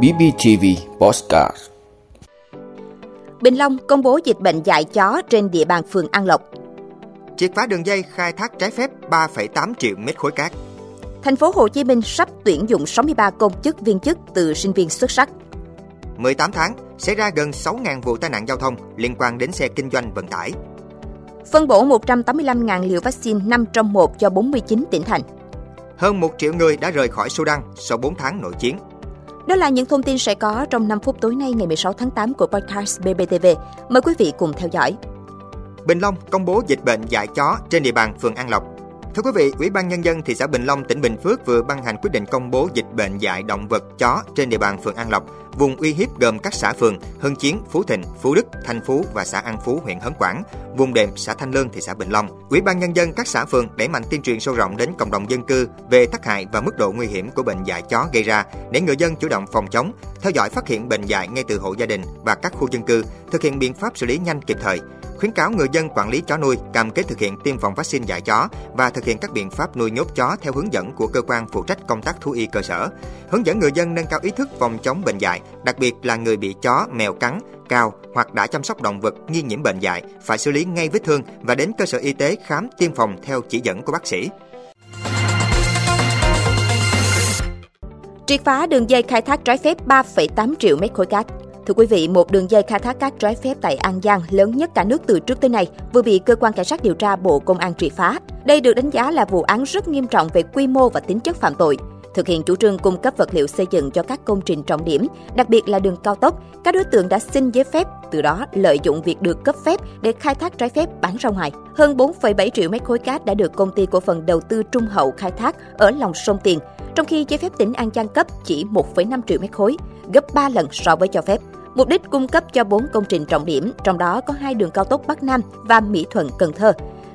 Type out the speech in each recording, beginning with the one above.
BBTV Postcard Bình Long công bố dịch bệnh dạy chó trên địa bàn phường An Lộc. Triệt phá đường dây khai thác trái phép 3,8 triệu mét khối cát. Thành phố Hồ Chí Minh sắp tuyển dụng 63 công chức viên chức từ sinh viên xuất sắc. 18 tháng, xảy ra gần 6.000 vụ tai nạn giao thông liên quan đến xe kinh doanh vận tải. Phân bổ 185.000 liều vaccine 5 trong 1 cho 49 tỉnh thành. Hơn 1 triệu người đã rời khỏi Sudan sau 4 tháng nội chiến. Đó là những thông tin sẽ có trong 5 phút tối nay ngày 16 tháng 8 của podcast BBTV. Mời quý vị cùng theo dõi. Bình Long công bố dịch bệnh dạy chó trên địa bàn phường An Lộc. Thưa quý vị, Ủy ban Nhân dân thị xã Bình Long, tỉnh Bình Phước vừa ban hành quyết định công bố dịch bệnh dạy động vật chó trên địa bàn phường An Lộc. Vùng uy hiếp gồm các xã phường Hưng Chiến, Phú Thịnh, Phú Đức, Thanh Phú và xã An Phú, huyện Hớn Quảng, vùng đệm xã Thanh Lương, thị xã Bình Long. Ủy ban Nhân dân các xã phường đẩy mạnh tuyên truyền sâu rộng đến cộng đồng dân cư về tác hại và mức độ nguy hiểm của bệnh dạy chó gây ra để người dân chủ động phòng chống, theo dõi phát hiện bệnh dạy ngay từ hộ gia đình và các khu dân cư, thực hiện biện pháp xử lý nhanh kịp thời khuyến cáo người dân quản lý chó nuôi cam kết thực hiện tiêm phòng vaccine dạy chó và thực hiện các biện pháp nuôi nhốt chó theo hướng dẫn của cơ quan phụ trách công tác thú y cơ sở. Hướng dẫn người dân nâng cao ý thức phòng chống bệnh dạy, đặc biệt là người bị chó, mèo cắn, cao hoặc đã chăm sóc động vật nghi nhiễm bệnh dạy phải xử lý ngay vết thương và đến cơ sở y tế khám tiêm phòng theo chỉ dẫn của bác sĩ. Triệt phá đường dây khai thác trái phép 3,8 triệu mét khối cát. Thưa quý vị, một đường dây khai thác cát trái phép tại An Giang lớn nhất cả nước từ trước tới nay vừa bị cơ quan cảnh sát điều tra Bộ Công an triệt phá. Đây được đánh giá là vụ án rất nghiêm trọng về quy mô và tính chất phạm tội. Thực hiện chủ trương cung cấp vật liệu xây dựng cho các công trình trọng điểm, đặc biệt là đường cao tốc, các đối tượng đã xin giấy phép, từ đó lợi dụng việc được cấp phép để khai thác trái phép bán ra ngoài. Hơn 4,7 triệu mét khối cát đã được công ty cổ phần đầu tư Trung Hậu khai thác ở lòng sông Tiền, trong khi giấy phép tỉnh An Giang cấp chỉ 1,5 triệu mét khối, gấp 3 lần so với cho phép. Mục đích cung cấp cho 4 công trình trọng điểm, trong đó có hai đường cao tốc Bắc Nam và Mỹ Thuận Cần Thơ.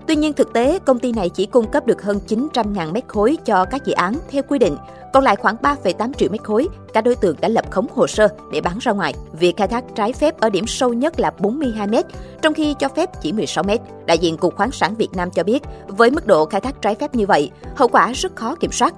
Tuy nhiên thực tế, công ty này chỉ cung cấp được hơn 900.000 mét khối cho các dự án theo quy định, còn lại khoảng 3,8 triệu mét khối, các đối tượng đã lập khống hồ sơ để bán ra ngoài. Việc khai thác trái phép ở điểm sâu nhất là 42 mét, trong khi cho phép chỉ 16 mét. Đại diện Cục Khoáng sản Việt Nam cho biết, với mức độ khai thác trái phép như vậy, hậu quả rất khó kiểm soát.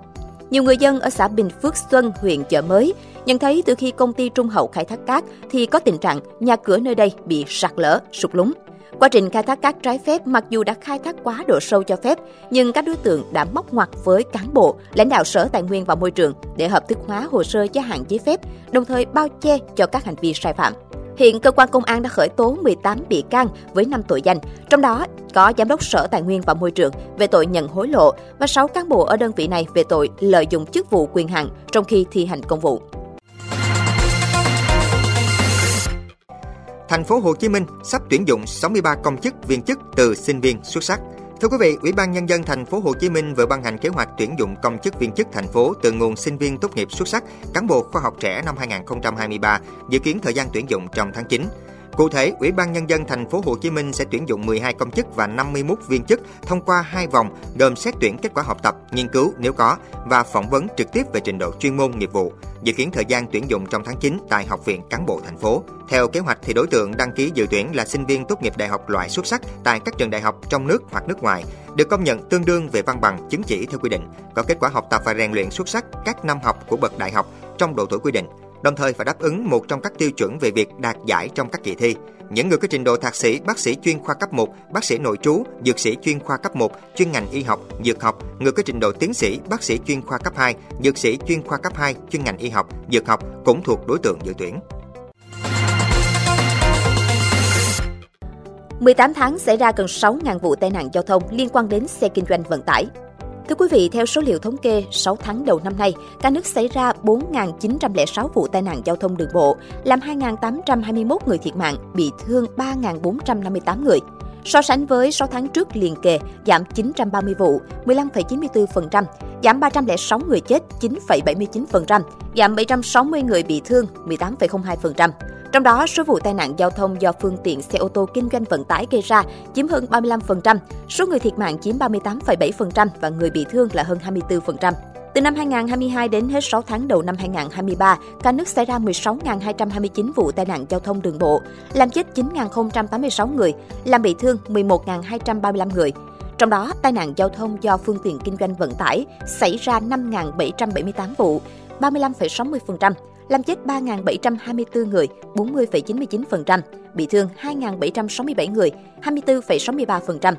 Nhiều người dân ở xã Bình Phước Xuân, huyện Chợ Mới nhận thấy từ khi công ty Trung Hậu khai thác cát thì có tình trạng nhà cửa nơi đây bị sạt lở, sụt lún. Quá trình khai thác cát trái phép mặc dù đã khai thác quá độ sâu cho phép, nhưng các đối tượng đã móc ngoặt với cán bộ, lãnh đạo Sở Tài nguyên và Môi trường để hợp thức hóa hồ sơ gia hạn giấy phép, đồng thời bao che cho các hành vi sai phạm. Hiện cơ quan công an đã khởi tố 18 bị can với 5 tội danh, trong đó có giám đốc Sở Tài nguyên và Môi trường về tội nhận hối lộ và 6 cán bộ ở đơn vị này về tội lợi dụng chức vụ quyền hạn trong khi thi hành công vụ. Thành phố Hồ Chí Minh sắp tuyển dụng 63 công chức viên chức từ sinh viên xuất sắc. Thưa quý vị, Ủy ban nhân dân thành phố Hồ Chí Minh vừa ban hành kế hoạch tuyển dụng công chức viên chức thành phố từ nguồn sinh viên tốt nghiệp xuất sắc, cán bộ khoa học trẻ năm 2023, dự kiến thời gian tuyển dụng trong tháng 9. Cụ thể, Ủy ban nhân dân thành phố Hồ Chí Minh sẽ tuyển dụng 12 công chức và 51 viên chức thông qua hai vòng gồm xét tuyển kết quả học tập, nghiên cứu nếu có và phỏng vấn trực tiếp về trình độ chuyên môn nghiệp vụ. Dự kiến thời gian tuyển dụng trong tháng 9 tại Học viện Cán bộ thành phố. Theo kế hoạch thì đối tượng đăng ký dự tuyển là sinh viên tốt nghiệp đại học loại xuất sắc tại các trường đại học trong nước hoặc nước ngoài, được công nhận tương đương về văn bằng, chứng chỉ theo quy định, có kết quả học tập và rèn luyện xuất sắc các năm học của bậc đại học trong độ tuổi quy định đồng thời phải đáp ứng một trong các tiêu chuẩn về việc đạt giải trong các kỳ thi. Những người có trình độ thạc sĩ, bác sĩ chuyên khoa cấp 1, bác sĩ nội trú, dược sĩ chuyên khoa cấp 1, chuyên ngành y học, dược học, người có trình độ tiến sĩ, bác sĩ chuyên khoa cấp 2, dược sĩ chuyên khoa cấp 2, chuyên ngành y học, dược học cũng thuộc đối tượng dự tuyển. 18 tháng xảy ra gần 6.000 vụ tai nạn giao thông liên quan đến xe kinh doanh vận tải. Thưa quý vị, theo số liệu thống kê, 6 tháng đầu năm nay, cả nước xảy ra 4.906 vụ tai nạn giao thông đường bộ, làm 2.821 người thiệt mạng, bị thương 3.458 người. So sánh với 6 tháng trước liền kề, giảm 930 vụ, 15,94%, giảm 306 người chết, 9,79%, giảm 760 người bị thương, 18,02%. Trong đó, số vụ tai nạn giao thông do phương tiện xe ô tô kinh doanh vận tải gây ra chiếm hơn 35%, số người thiệt mạng chiếm 38,7% và người bị thương là hơn 24%. Từ năm 2022 đến hết 6 tháng đầu năm 2023, cả nước xảy ra 16.229 vụ tai nạn giao thông đường bộ, làm chết 9.086 người, làm bị thương 11.235 người. Trong đó, tai nạn giao thông do phương tiện kinh doanh vận tải xảy ra 5.778 vụ, 35,60%, làm chết 3.724 người, 40,99%, bị thương 2.767 người, 24,63%.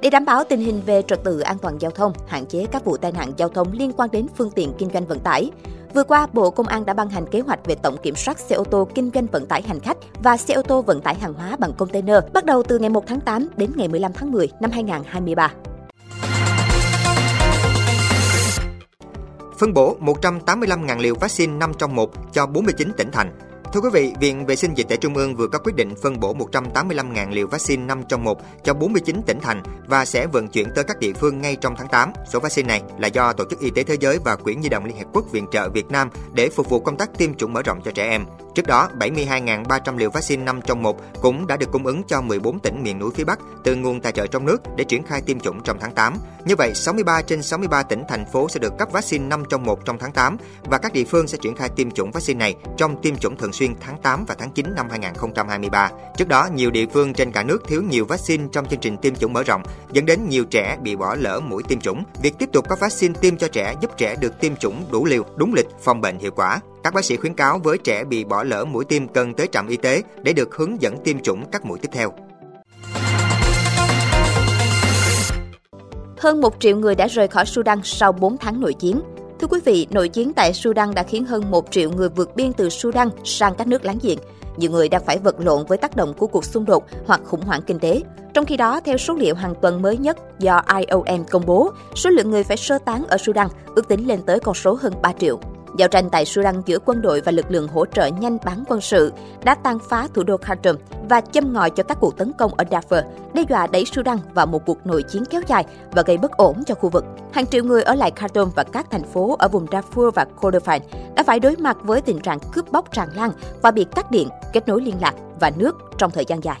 Để đảm bảo tình hình về trật tự an toàn giao thông, hạn chế các vụ tai nạn giao thông liên quan đến phương tiện kinh doanh vận tải, Vừa qua, Bộ Công an đã ban hành kế hoạch về tổng kiểm soát xe ô tô kinh doanh vận tải hành khách và xe ô tô vận tải hàng hóa bằng container bắt đầu từ ngày 1 tháng 8 đến ngày 15 tháng 10 năm 2023. Phân bổ 185.000 liều vaccine 5 trong 1 cho 49 tỉnh thành. Thưa quý vị, Viện Vệ sinh Dịch tễ Trung ương vừa có quyết định phân bổ 185.000 liều vaccine 5 trong 1 cho 49 tỉnh thành và sẽ vận chuyển tới các địa phương ngay trong tháng 8. Số vaccine này là do Tổ chức Y tế Thế giới và Quỹ Nhi đồng Liên Hợp Quốc viện trợ Việt Nam để phục vụ công tác tiêm chủng mở rộng cho trẻ em. Trước đó, 72.300 liều vaccine 5 trong 1 cũng đã được cung ứng cho 14 tỉnh miền núi phía Bắc từ nguồn tài trợ trong nước để triển khai tiêm chủng trong tháng 8. Như vậy, 63 trên 63 tỉnh thành phố sẽ được cấp vaccine 5 trong 1 trong tháng 8 và các địa phương sẽ triển khai tiêm chủng vaccine này trong tiêm chủng thường xuyên tháng 8 và tháng 9 năm 2023. Trước đó, nhiều địa phương trên cả nước thiếu nhiều vaccine trong chương trình tiêm chủng mở rộng, dẫn đến nhiều trẻ bị bỏ lỡ mũi tiêm chủng. Việc tiếp tục có vaccine tiêm cho trẻ giúp trẻ được tiêm chủng đủ liều, đúng lịch, phòng bệnh hiệu quả. Các bác sĩ khuyến cáo với trẻ bị bỏ lỡ mũi tiêm cần tới trạm y tế để được hướng dẫn tiêm chủng các mũi tiếp theo. Hơn 1 triệu người đã rời khỏi Sudan sau 4 tháng nội chiến. Thưa quý vị, nội chiến tại Sudan đã khiến hơn 1 triệu người vượt biên từ Sudan sang các nước láng giềng. Nhiều người đang phải vật lộn với tác động của cuộc xung đột hoặc khủng hoảng kinh tế. Trong khi đó, theo số liệu hàng tuần mới nhất do IOM công bố, số lượng người phải sơ tán ở Sudan ước tính lên tới con số hơn 3 triệu. Giao tranh tại Sudan giữa quân đội và lực lượng hỗ trợ nhanh bán quân sự đã tàn phá thủ đô Khartoum và châm ngòi cho các cuộc tấn công ở Darfur, đe dọa đẩy Sudan vào một cuộc nội chiến kéo dài và gây bất ổn cho khu vực. Hàng triệu người ở lại Khartoum và các thành phố ở vùng Darfur và Kordofan đã phải đối mặt với tình trạng cướp bóc tràn lan và bị cắt điện, kết nối liên lạc và nước trong thời gian dài.